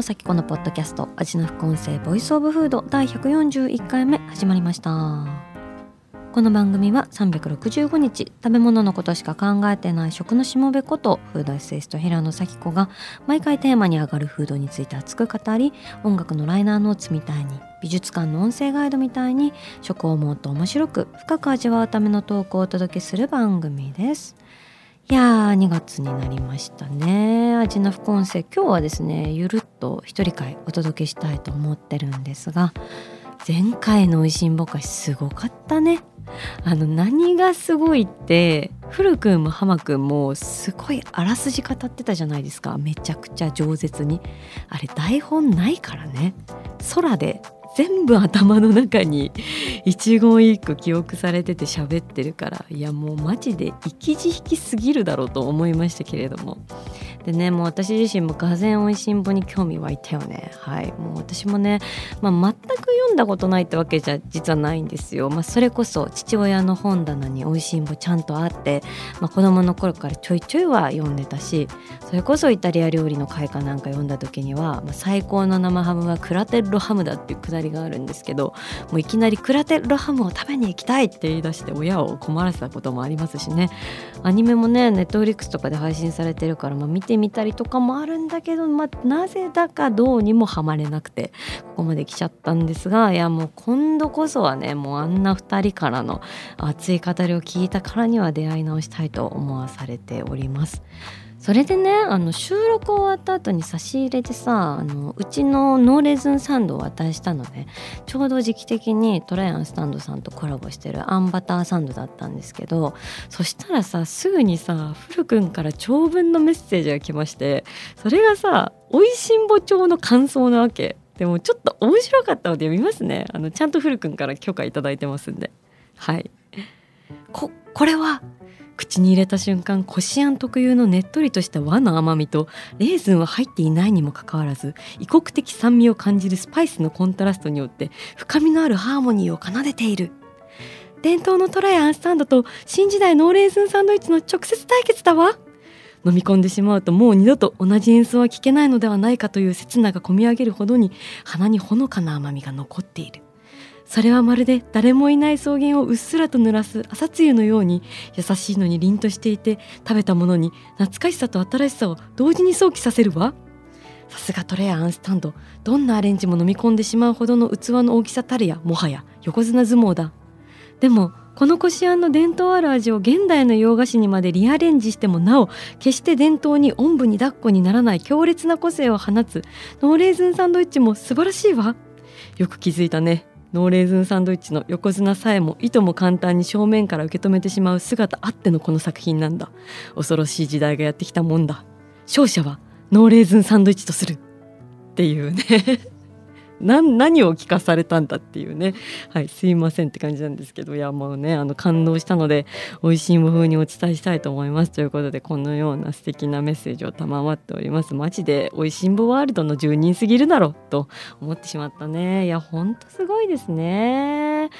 野咲子のポッドキャスト味な副音声 Voice of Food 第141回目始まりました。この番組は365日食べ物のことしか考えてない食のしもべことフードエッセイスト平野咲子が毎回テーマに上がるフードについて熱く語り音楽のライナーノーツみたいに美術館の音声ガイドみたいに食をもっと面白く深く味わうためのトークをお届けする番組です。いやー2月になりましたね。味の副音声今日はですねゆるっと一人会お届けしたいと思ってるんですが前回の「おいしんぼかし」すごかったね。あの何がすごいって古くんも浜くんもすごいあらすじ語ってたじゃないですか。めちゃくちゃ饒舌に。あれ台本ないからね。空で全部頭の中に一言一句記憶されてて喋ってるからいやもうマジで生き字引きすぎるだろうと思いましたけれども。でねもう私自身もがぜんおいしんぼに興味湧いたよね。はい。もう私もね、まあ、全く読んだことないってわけじゃ実はないんですよ、まあ、それこそ父親の本棚においしんぼちゃんとあって、まあ、子供の頃からちょいちょいは読んでたしそれこそイタリア料理の会かなんか読んだ時には、まあ、最高の生ハムはクラテッロハムだっていうくだりがあるんですけどもういきなりクラテッロハムを食べに行きたいって言い出して親を困らせたこともありますしね。アニメもねネットフリックスとかで配信されてるから、まあ、見てみたりとかもあるんだけど、まあ、なぜだかどうにもハマれなくてここまで来ちゃったんですがいやもう今度こそはねもうあんな2人からの熱い語りを聞いたからには出会い直したいと思わされております。それでねあの収録終わった後に差し入れでさあのうちのノーレズンサンドを渡したのね。ちょうど時期的にトライアンスタンドさんとコラボしてるあんバターサンドだったんですけどそしたらさすぐにさ古くんから長文のメッセージが来ましてそれがさ「おいしんぼ町」の感想なわけ。でもちょっと面白かったので読みますね。あのちゃんと古くんから許可いただいてますんで。はい。ここれは口に入れた瞬間こしあん特有のねっとりとした和の甘みとレーズンは入っていないにもかかわらず異国的酸味を感じるスパイスのコントラストによって深みのあるハーモニーを奏でている。伝統のトライアンスタンドと新時代ノーレーズンサンドイッチの直接対決だわ。飲み込んでしまうともう二度と同じ演奏は聴けないのではないかという刹那がこみ上げるほどに鼻にほのかな甘みが残っている。それはまるで誰もいない草原をうっすらと濡らす朝露のように優しいのに凛としていて食べたものに懐かしさと新しさを同時に想起させるわ。さすがトレアアンスタンド。どんなアレンジも飲み込んでしまうほどの器の大きさたるやもはや横綱相撲だ。でもこのこしあんの伝統ある味を現代の洋菓子にまでリアレンジしてもなお決して伝統におんぶに抱っこにならない強烈な個性を放つノーレーズンサンドイッチも素晴らしいわ。よく気づいたね。ノーレーズンサンドイッチの横綱さえもいとも簡単に正面から受け止めてしまう姿あってのこの作品なんだ。恐ろしい時代がやってきたもんだ。勝者はノーレーズンサンドイッチとする。っていうね。何を聞かされたんだっていうね。はいすいませんって感じなんですけど。いやもうねあの感動したので美味しいも風にお伝えしたいと思います。ということでこのような素敵なメッセージを賜っております。マジで美味しんぼワールドの住人すぎるだろと思ってしまったね。いやほんとすごいですね。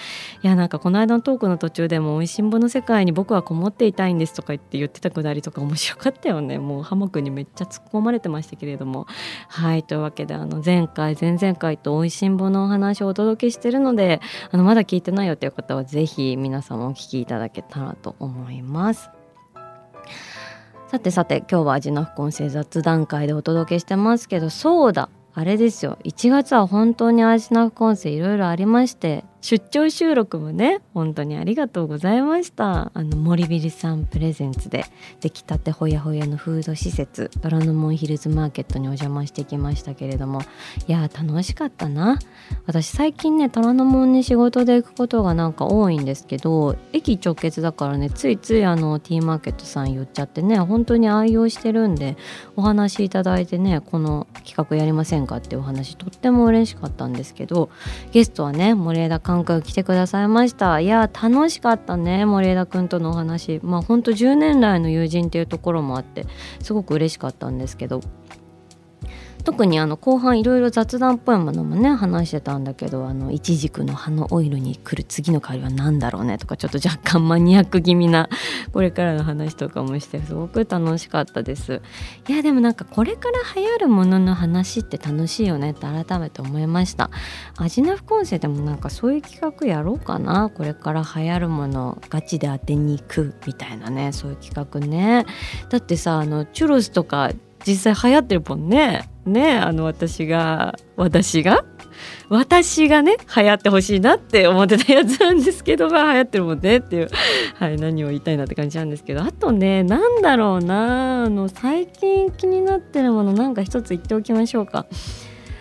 いやなんかこの間のトークの途中でも美味しんぼの世界に僕はこもっていたいんですとか言って言ってたくだりとか面白かったよね。もうハマくんにめっちゃ突っ込まれてましたけれども。はいというわけであの前回前々回と美味しんぼのお話をお届けしてるのであのまだ聞いてないよという方は是非皆さんもお聞きいただけたらと思います。さてさて今日は味の副音声雑談会でお届けしてますけどそうだあれですよ1月は本当に味の副音声いろいろありまして出張収録もね本当にありがとうございました。あの森ビルさんプレゼンツで出来たてほやほやのフード施設虎ノ門ヒルズマーケットにお邪魔してきましたけれどもいや楽しかったな。私最近ね虎ノ門に仕事で行くことがなんか多いんですけど駅直結だからねついついあのティーマーケットさん寄っちゃってね本当に愛用してるんでお話いただいてねこの企画やりませんかってお話とっても嬉しかったんですけどゲストはね森枝寛くん来てくださいました。いや楽しかったね森枝君とのお話。まあほんと10年来の友人っていうところもあってすごく嬉しかったんですけど。特にあの後半いろいろ雑談っぽいものもね話してたんだけどあのイチジクの葉のオイルに来る次の香りは何だろうねとかちょっと若干マニアック気味なこれからの話とかもしてすごく楽しかったですいやでもなんかこれから流行るものの話って楽しいよねって改めて思いました。アジナフコンセでもなんかそういう企画やろうかなこれから流行るものガチで当てに行くみたいなねそういう企画ね。だってさあのチュロスとか実際流行ってるもんね。ねあの私が私が？私がね流行ってほしいなって思ってたやつなんですけどまあ流行ってるもんねっていう、はい、何を言いたいなって感じなんですけど。あとね何だろうなあの最近気になってるものなんか一つ言っておきましょうか。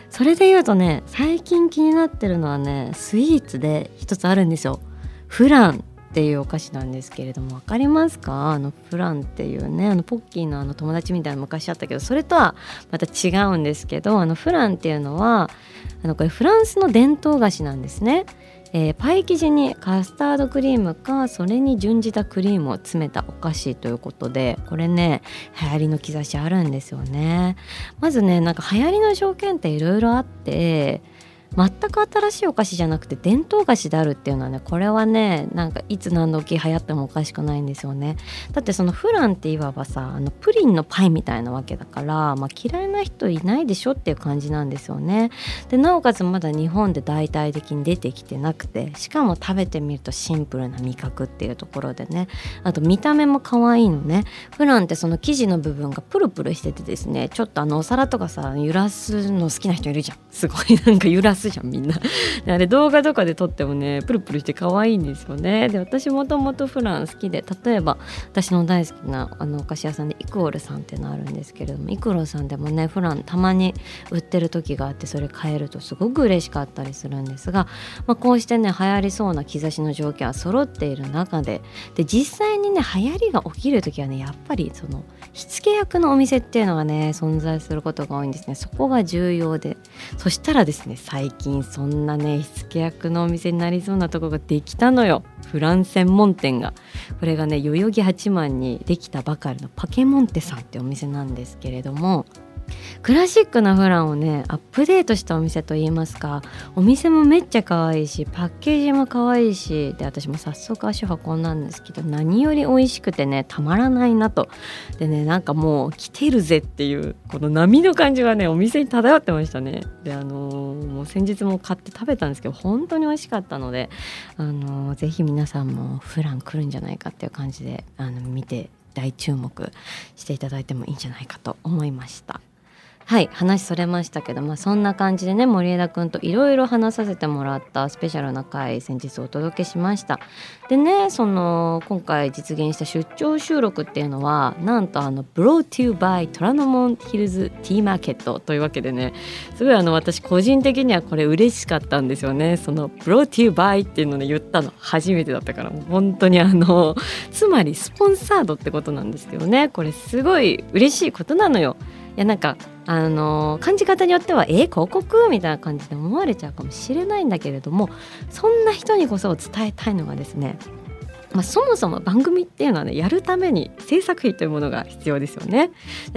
それで言うとね最近気になってるのはねスイーツで一つあるんですよ。フラン。っていうお菓子なんですけれども分かりますか？あのフランっていうねあのポッキーのあの友達みたいな昔あったけどそれとはまた違うんですけどあのフランっていうのはあのこれフランスの伝統菓子なんですね。えー、パイ生地にカスタードクリームかそれに準じたクリームを詰めたお菓子ということでこれね流行りの兆しあるんですよねまずねなんか流行りの条件っていろいろあって全く新しいお菓子じゃなくて伝統菓子であるっていうのはねこれはねなんかいつ何時流行ってもおかしくないんですよね。だってそのフランっていわばさあのプリンのパイみたいなわけだから、まあ、嫌いな人いないでしょっていう感じなんですよね。でなおかつまだ日本で大々的に出てきてなくてしかも食べてみるとシンプルな味覚っていうところでね。あと見た目も可愛いのね。フランってその生地の部分がプルプルしててですねちょっとあのお皿とかさ揺らすの好きな人いるじゃん。すごいなんか揺らすすじゃんみんな。あれ動画とかで撮ってもねプルプルして可愛いんですよね。で私もともとフラン好きで例えば私の大好きなあのお菓子屋さんでイクオールさんっていうのあるんですけれどもイクロさんでもねフランたまに売ってる時があってそれ買えるとすごく嬉しかったりするんですが、まあ、こうしてね流行りそうな兆しの条件は揃っている中でで実際にね流行りが起きる時はねやっぱりその火付け役のお店っていうのがね存在することが多いんですね。そこが重要で。そしたらですね最近そんなね火付け役のお店になりそうなとこができたのよ。フラン専門店が。これがね代々木八幡にできたばかりのパケモンテさんってお店なんですけれども。クラシックなフランをねアップデートしたお店といいますかお店もめっちゃ可愛いしパッケージも可愛いしで私も早速足を運んだんですけど何より美味しくてねたまらないなとでねなんかもう来てるぜっていうこの波の感じがねお店に漂ってましたねであのー、もう先日も買って食べたんですけど本当に美味しかったのであのー、ぜひ皆さんもフラン来るんじゃないかっていう感じであの見て大注目していただいてもいいんじゃないかと思いました。はい話それましたけど、まあ、そんな感じでね森枝くんといろいろ話させてもらったスペシャルな回先日お届けしました。でねその今回実現した出張収録っていうのはなんとあの「Brought to you by 虎ノ門ヒルズティーマーケット」というわけでねすごいあの私個人的にはこれ嬉しかったんですよね。その「Brought to you by」っていうのね言ったの初めてだったからもう本当にあのつまりスポンサードってことなんですけどね。これすごい嬉しいことなのよ。いやなんかあの感じ方によってはえ、広告みたいな感じで思われちゃうかもしれないんだけれどもそんな人にこそ伝えたいのがですねまあ、そもそも番組っていうのはねやるために制作費というものが必要ですよね。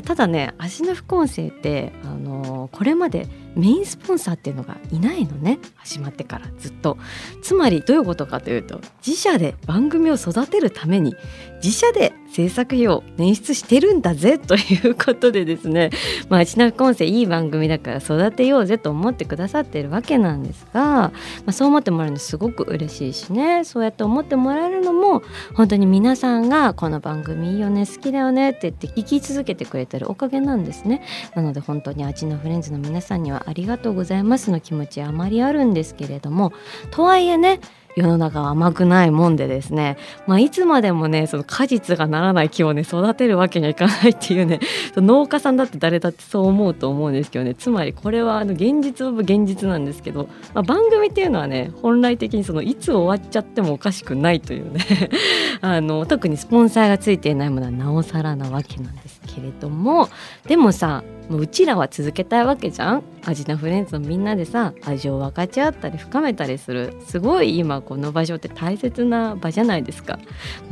ただね足の副音声ってあの、これまでメインスポンサーっていうのがいないのね。始まってからずっと。つまりどういうことかというと自社で番組を育てるために自社で制作費を捻出してるんだぜということでですね。まあちなみにいい番組だから育てようぜと思ってくださってるわけなんですが、まあ、そう思ってもらえるのすごく嬉しいしね。そうやって思ってもらえるのも本当に皆さんがこの番組いいよね好きだよねって言って生き続けてくれてるおかげなんですね。なので本当にあちのフレンズの皆さんにはありがとうございますの気持ちあまりあるんですけれどもとはいえね世の中は甘くないもんでですね、まあ、いつまでもねその果実がならない木をね育てるわけにはいかないっていうね農家さんだって誰だってそう思うと思うんですけどねつまりこれはあの現実オブ現実なんですけど、まあ、番組っていうのはね本来的にそのいつ終わっちゃってもおかしくないというね あの特にスポンサーがついていないものはなおさらなわけなんですけれどもでもさもううちらは続けたいわけじゃん。アジナフレンズのみんなでさ味を分かち合ったり深めたりする。すごい今この場所って大切な場じゃないですか。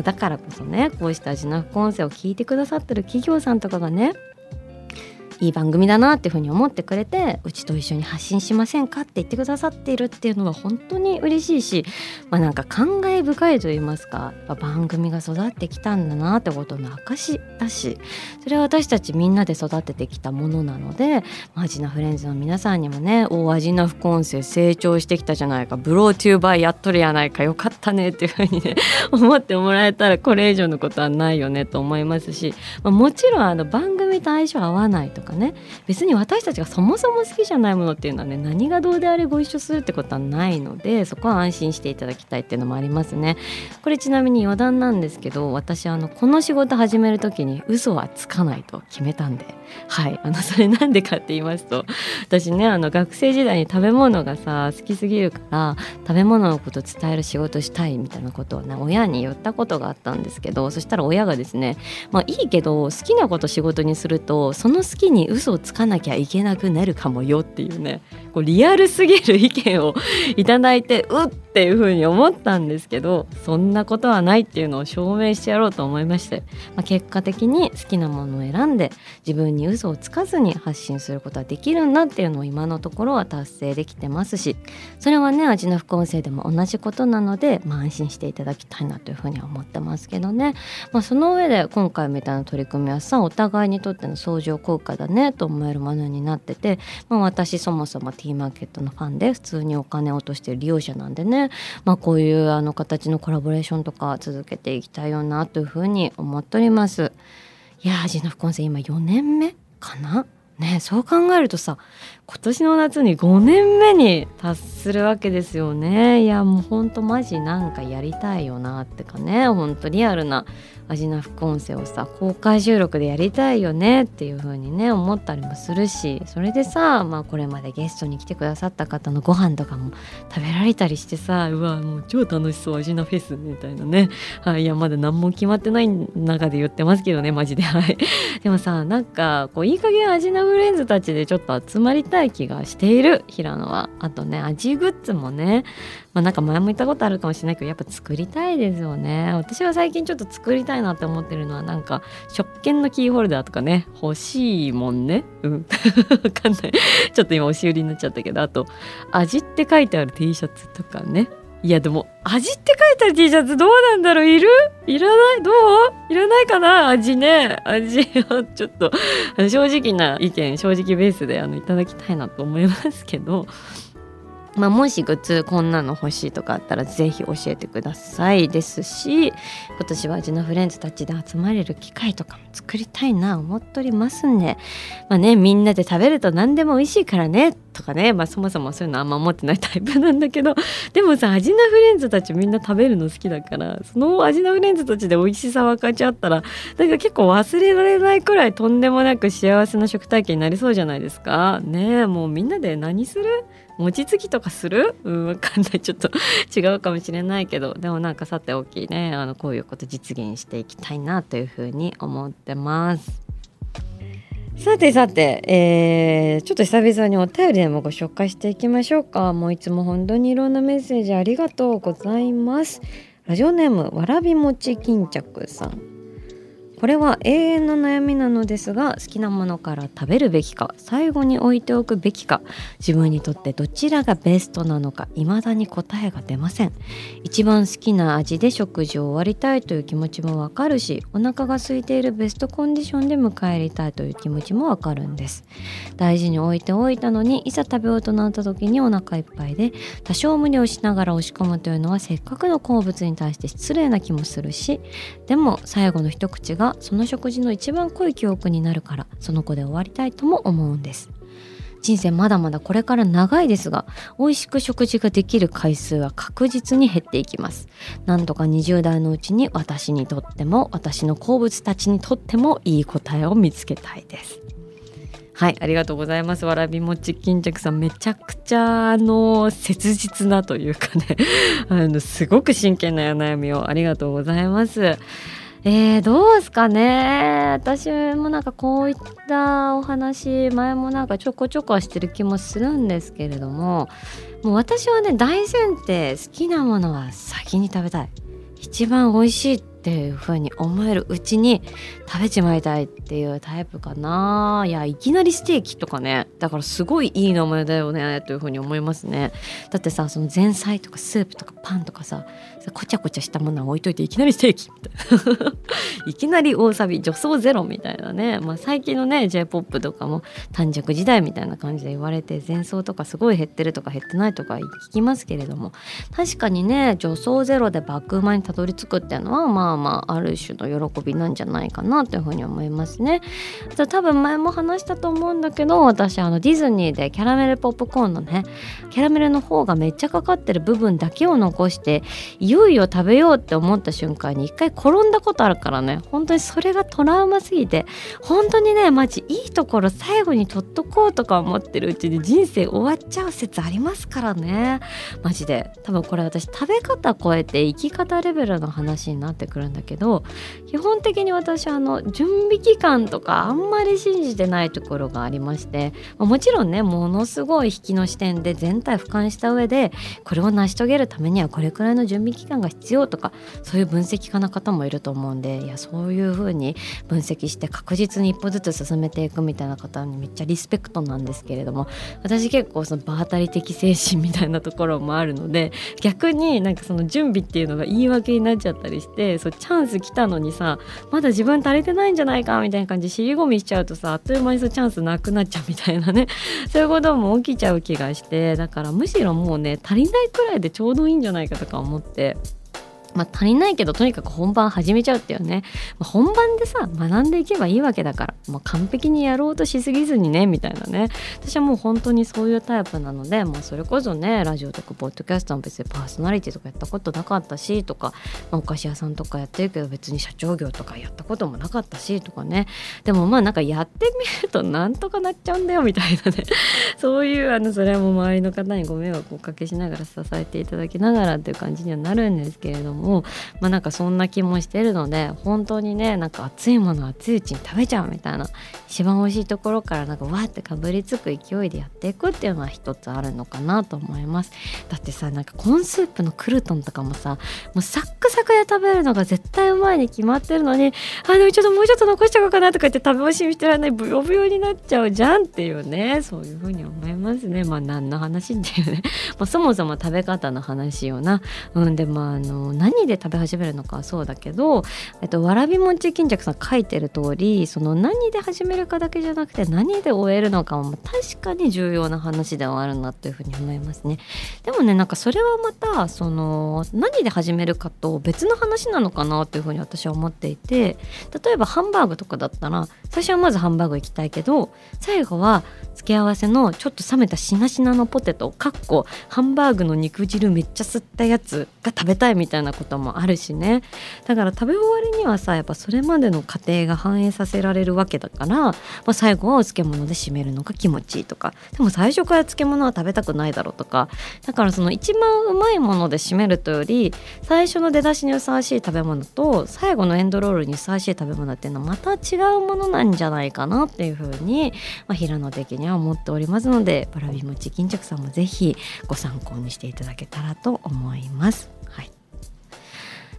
だからこそねこうしたアジナフコンセを聞いてくださってる企業さんとかがねいい番組だなっていうふうに思ってくれてうちと一緒に発信しませんかって言ってくださっているっていうのは本当に嬉しいし、まあ、なんか感慨深いと言いますか番組が育ってきたんだなってことの証だしそれは私たちみんなで育ててきたものなのでマジなフレンズの皆さんにもね大味な副音声成長してきたじゃないかブロートゥーバーやっとるやないかよかったねっていうふうにね 思ってもらえたらこれ以上のことはないよねと思いますし、まあ、もちろんあの番組と相性合わないとかかね。別に私たちがそもそも好きじゃないものっていうのはね何がどうであれご一緒するってことはないのでそこは安心していただきたいっていうのもありますね。これちなみに余談なんですけど私あのこの仕事始める時に嘘はつかないと決めたんで。はい。あのそれなんでかって言いますと私ねあの学生時代に食べ物がさ好きすぎるから食べ物のこと伝える仕事したいみたいなことをね親に言ったことがあったんですけどそしたら親がですねまあいいけど好きなこと仕事にするとその好きにに嘘をつかなきゃいけなくなるかもよっていうねこうリアルすぎる意見をいただいてうっていうふうに思ったんですけどそんなことはないっていうのを証明してやろうと思いまして、まあ、結果的に好きなものを選んで自分に嘘をつかずに発信することはできるんだっていうのを今のところは達成できてますしそれはね味の副音声でも同じことなので、まあ、安心していただきたいなというふうには思ってますけどね、まあ、その上で今回みたいな取り組みはさお互いにとっての相乗効果だねと思えるものになってて、まあ、私そもそも T マーケットのファンで普通にお金を落としてる利用者なんでね、まあ、こういうあの形のコラボレーションとか続けていきたいよなというふうに思っております。いや味の副音声今4年目かな？ねそう考えるとさ今年の夏に5年目に達するわけですよねいやもうほんとマジなんかやりたいよなってかねほんとリアルな味な副音声をさ公開収録でやりたいよねっていう風にね思ったりもするしそれでさまあこれまでゲストに来てくださった方のご飯とかも食べられたりしてさうわもう超楽しそう味なフェスみたいなね。はいいやまだ何も決まってない中で言ってますけどねマジで。はい。でもさなんかこういい加減味なフレンズたちでちょっと集まりたい気がしている平野は。あとね味グッズもねまあなんか前も言ったことあるかもしれないけどやっぱ作りたいですよね。私は最近ちょっと作りたいなって思ってるのはなんか食券のキーホルダーとかね欲しいもんね。うん。わかんない。ちょっと今押し売りになっちゃったけどあと味って書いてある T シャツとかね。いやでも味って書いてある T シャツどうなんだろう？いる？いらない？どう？いらないかな？味ね。味を ちょっと正直な意見正直ベースであのいただきたいなと思いますけど。まあ、もしグッズこんなの欲しいとかあったらぜひ教えてくださいですし今年は味のフレンズたちで集まれる機会とかも作りたいな思っておりますんでまあねみんなで食べると何でも美味しいからねとかねまあそもそもそういうのあんま思ってないタイプなんだけど でもさ味のフレンズたちみんな食べるの好きだからその味のフレンズたちで美味しさ分かち合ったらなんか結構忘れられないくらいとんでもなく幸せな食体験になりそうじゃないですか。ねもうみんなで何する？餅つきとかする？うんわかんないちょっと違うかもしれないけどでもなんかさておきねあのこういうこと実現していきたいなというふうに思ってます。さてさて、えー、ちょっと久々にお便りでもご紹介していきましょうか。もういつも本当にいろんなメッセージありがとうございます。ラジオネームわらびもち巾着さん。これは永遠の悩みなのですが好きなものから食べるべきか最後に置いておくべきか自分にとってどちらがベストなのか未だに答えが出ません。一番好きな味で食事を終わりたいという気持ちもわかるしお腹が空いているベストコンディションで迎え入れたいという気持ちもわかるんです。大事に置いておいたのにいざ食べようとなった時にお腹いっぱいで多少無理をしながら押し込むというのはせっかくの好物に対して失礼な気もするしでも最後の一口がその食事の一番濃い記憶になるからその子で終わりたいとも思うんです。人生まだまだこれから長いですが美味しく食事ができる回数は確実に減っていきます。なんとか20代のうちに私にとっても私の好物たちにとってもいい答えを見つけたいです。はいありがとうございます。わらび餅巾着さんめちゃくちゃあの切実なというかね あのすごく真剣な悩みをありがとうございます。えー、どうですかね。私もなんかこういったお話前もなんかちょこちょこはしてる気もするんですけれどももう私はね大前提好きなものは先に食べたい。一番美味しいっていう風に思えるうちに食べちまいたいっていうタイプかな。いやいきなりステーキとかね。だからすごいいい名前だよねという風に思いますね。だってさその前菜とかスープとかパンとかさこちゃこちゃしたものは置いといていきなりステーキみたいな。いきなり大サビ女装ゼロみたいなね、まあ、最近のね j p o p とかも短尺時代みたいな感じで言われて前奏とかすごい減ってるとか減ってないとか聞きますけれども。確かにね女装ゼロでバック馬にたどり着くっていうのはまあまあある種の喜びなんじゃないかなというふうに思いますね。多分前も話したと思うんだけど私あのディズニーでキャラメルポップコーンのねキャラメルの方がめっちゃかかってる部分だけを残していよいよ食べようって思った瞬間に一回転んだことあるからね。本当にそれがトラウマすぎて本当にねマジいいところ最後に取っとこうとか思ってるうちに人生終わっちゃう説ありますからね。マジで。多分これ私食べ方超えて生き方レベルの話になってくるんだけど基本的に私あの準備期間とかあんまり信じてないところがありましてもちろんねものすごい引きの視点で全体俯瞰した上でこれを成し遂げるためにはこれくらいの準備期期間が必要とかそういう分析家な方もいると思うんでいやそういう風に分析して確実に一歩ずつ進めていくみたいな方にめっちゃリスペクトなんですけれども私結構その場当たり的精神みたいなところもあるので逆になんかその準備っていうのが言い訳になっちゃったりしてそうチャンス来たのにさまだ自分足りてないんじゃないかみたいな感じで尻込みしちゃうとさあっという間にそうチャンスなくなっちゃうみたいなね そういうことも起きちゃう気がしてだからむしろもうね足りないくらいでちょうどいいんじゃないかとか思って。далее. まあ、足りないけどとにかく本番始めちゃうっていうね、まあ、本番でさ学んでいけばいいわけだから、まあ、完璧にやろうとしすぎずにねみたいなね。私はもう本当にそういうタイプなので、まあ、それこそねラジオとかポッドキャストも別にパーソナリティとかやったことなかったしとか、まあ、お菓子屋さんとかやってるけど別に社長業とかやったこともなかったしとかね。でもまあなんかやってみるとなんとかなっちゃうんだよみたいなね。そういうあのそれはもう周りの方にご迷惑をおかけしながら支えていただきながらっていう感じにはなるんですけれども。もまあなんかそんな気もしてるので本当にねなんか熱いものは熱いうちに食べちゃうみたいな一番美味しいところからなんかわーってかぶりつく勢いでやっていくっていうのは一つあるのかなと思います。だってさなんかコーンスープのクルトンとかもさもうサックサクで食べるのが絶対うまいに決まってるのにあでもちょっともうちょっと残しちゃおうかなとか言って食べ惜しみしてらんないブヨブヨになっちゃうじゃんっていうねそういうふうに思いますね。まあ何の話っていうね、まあ、そもそも食べ方の話よな。うんでもあの何何で食べ始めるのかそうだけど、えっと、わらび餅巾着さん書いてる通りその何で始めるかだけじゃなくて何で終えるのかも確かに重要な話ではあるなというふうに思いますね。でもねなんかそれはまたその何で始めるかと別の話なのかなというふうに私は思っていて例えばハンバーグとかだったら最初はまずハンバーグ行きたいけど最後は付け合わせのちょっと冷めたしなしなのポテトかっこハンバーグの肉汁めっちゃ吸ったやつが食べたいみたいなこともあるしね。だから食べ終わりにはさやっぱそれまでの過程が反映させられるわけだから、まあ、最後はお漬物で締めるのが気持ちいいとか。でも最初から漬物は食べたくないだろうとか。だからその一番うまいもので締めるとより最初の出だしにふさわしい食べ物と最後のエンドロールにふさわしい食べ物っていうのはまた違うものなんじゃないかなっていうふうに、まあ、平野的には思っておりますのでバラビ餅巾着さんもぜひご参考にしていただけたらと思います。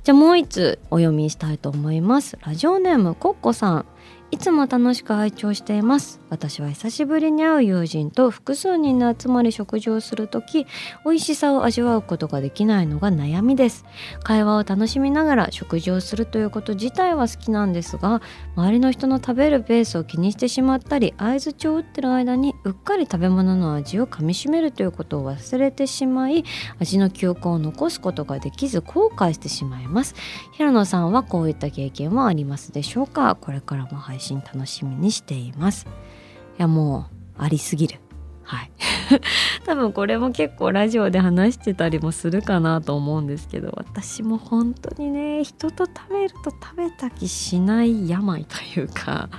じゃあもう一つお読みしたいと思います。ラジオネームコッコさん。いつも楽しく拝聴しています。私は久しぶりに会う友人と複数人で集まり食事をするとき美味しさを味わうことができないのが悩みです。会話を楽しみながら食事をするということ自体は好きなんですが周りの人の食べるペースを気にしてしまったり相づちを打ってる間にうっかり食べ物の味をかみしめるということを忘れてしまい味の記憶を残すことができず後悔してしまいます。平野さんはこういった経験はありますでしょうか？これからの配信楽しみにしています。いやもうありすぎる。はい。多分これも結構ラジオで話してたりもするかなと思うんですけど私も本当にね人と食べると食べた気しない病というか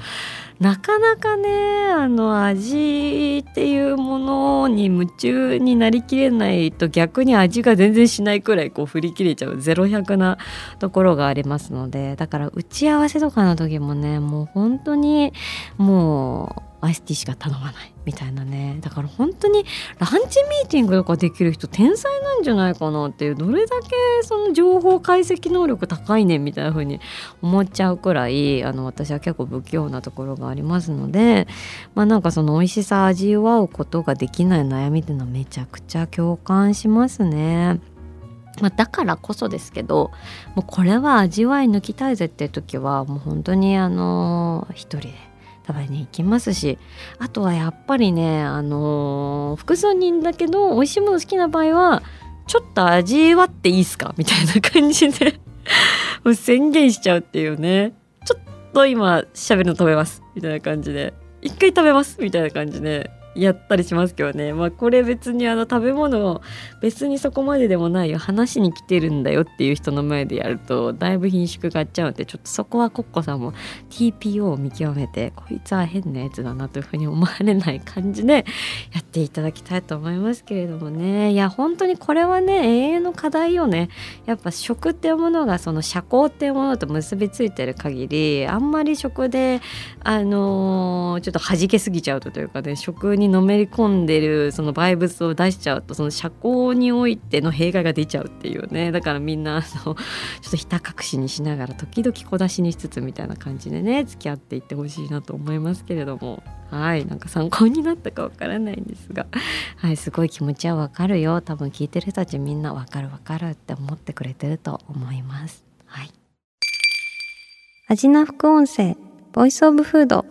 なかなかねあの味っていうものに夢中になりきれないと逆に味が全然しないくらいこう振り切れちゃうゼロ百なところがありますのでだから打ち合わせとかの時もねもう本当にもうアイスティーしか頼まないみたいなねだから本当にランチミーティングとかできる人天才なんじゃないかなっていうどれだけその情報解析能力高いねみたいな風に思っちゃうくらいあの私は結構不器用なところがありますのでまあなんかその美味しさ味わうことができない悩みっていうのはめちゃくちゃ共感しますね。まあ、だからこそですけどもうこれは味わい抜きたいぜっていう時はもう本当にあの一人で食べに行きますしあとはやっぱりねあのー、複数人だけど美味しいもの好きな場合はちょっと味わっていいっすか？みたいな感じで もう宣言しちゃうっていうね。ちょっと今喋るの食べます。みたいな感じで。一回食べます。みたいな感じでやったりしますけどね。まあこれ別にあの食べ物別にそこまででもないよ。話に来てるんだよっていう人の前でやるとだいぶ品種がっちゃうのでちょっとそこはコッコさんも TPO を見極めてこいつは変なやつだなというふうに思われない感じでやっていただきたいと思いますけれどもね。いや本当にこれはね永遠の課題よね。やっぱ食っていうものがその社交っていうものと結びついてる限りあんまり食であのー、ちょっと弾けすぎちゃうとというかね食ににのめり込んでるそのバイブスを出しちゃうとその社交においての弊害が出ちゃうっていうね。だからみんなあのちょっとひた隠しにしながら時々小出しにしつつみたいな感じでね付き合っていってほしいなと思いますけれども。はいなんか参考になったかわからないんですが。はいすごい気持ちはわかるよ。多分聞いてる人たちみんなわかるわかるって思ってくれてると思います。はい。味な副音声ボイスオブフード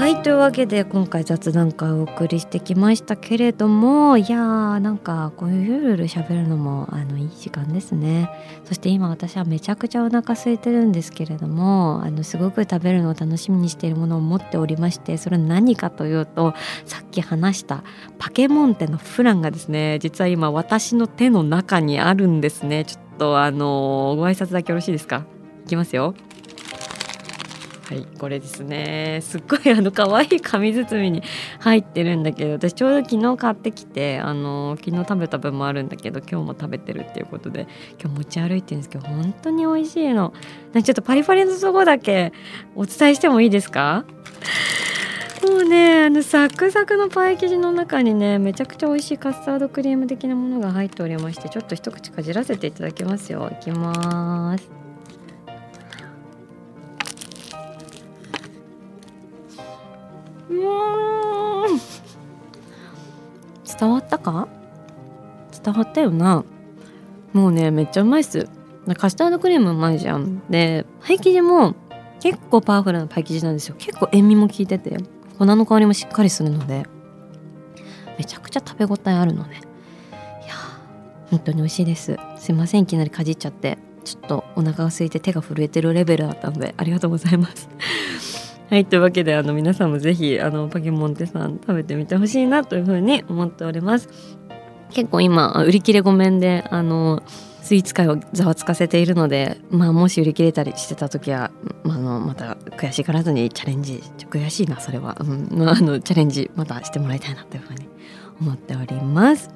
はいというわけで今回雑談会をお送りしてきましたけれどもいやーなんかこういうゆるゆる喋るのもあのいい時間ですね。そして今私はめちゃくちゃお腹空いてるんですけれどもあのすごく食べるのを楽しみにしているものを持っておりましてそれは何かというとさっき話したパケモンテのフランがですね実は今私の手の中にあるんですね。ちょっとあのご挨拶だけよろしいですか？いきますよ。はいこれですね。すっごいあの可愛い紙包みに入ってるんだけど私ちょうど昨日買ってきてあの昨日食べた分もあるんだけど今日も食べてるっていうことで今日持ち歩いてるんですけど本当に美味しいの。ちょっとパリパリのとこだけお伝えしてもいいですか？もうねあのサクサクのパイ生地の中にねめちゃくちゃ美味しいカスタードクリーム的なものが入っておりましてちょっと一口かじらせていただきますよ。いきます。うん。伝わったか？伝わったよな。もうねめっちゃうまいっす。カスタードクリームうまいじゃん。でパイ生地も結構パワフルなパイ生地なんですよ。結構塩味も効いてて粉の香りもしっかりするのでめちゃくちゃ食べ応えあるのねいや本当に美味しいです。すいませんいきなりかじっちゃって。ちょっとお腹が空いて手が震えてるレベルだったのでありがとうございます。はいというわけであの皆さんもぜひあのパケモンテさん食べてみてほしいなというふうに思っております。結構今売り切れごめんであのスイーツ界をざわつかせているので、まあ、もし売り切れたりしてた時は、まあ、あのまた悔しがらずにチャレンジ悔しいなそれは、うん。まあ、あのチャレンジまたしてもらいたいなというふうに思っております。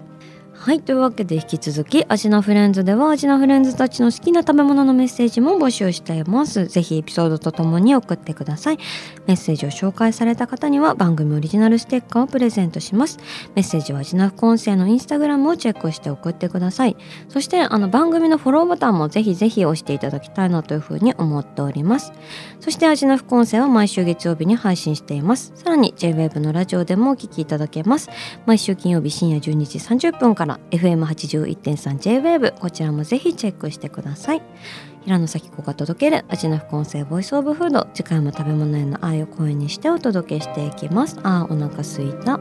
はいというわけで引き続きアジナフレンズではアジナフレンズたちの好きな食べ物のメッセージも募集しています。ぜひエピソードとともに送ってください。メッセージを紹介された方には番組オリジナルステッカーをプレゼントします。メッセージはアジナ副音声のインスタグラムをチェックして送ってください。そしてあの番組のフォローボタンもぜひぜひ押していただきたいなというふうに思っております。そしてアジナ副音声は毎週月曜日に配信しています。さらに JWAVE のラジオでもお聞きいただけます。毎週金曜日深夜12時30分から FM81.3JWAVE こちらもぜひチェックしてください。平野咲子が届ける味の副音声ボイスオブフード次回も食べ物への愛を声にしてお届けしていきます。あーお腹すいた。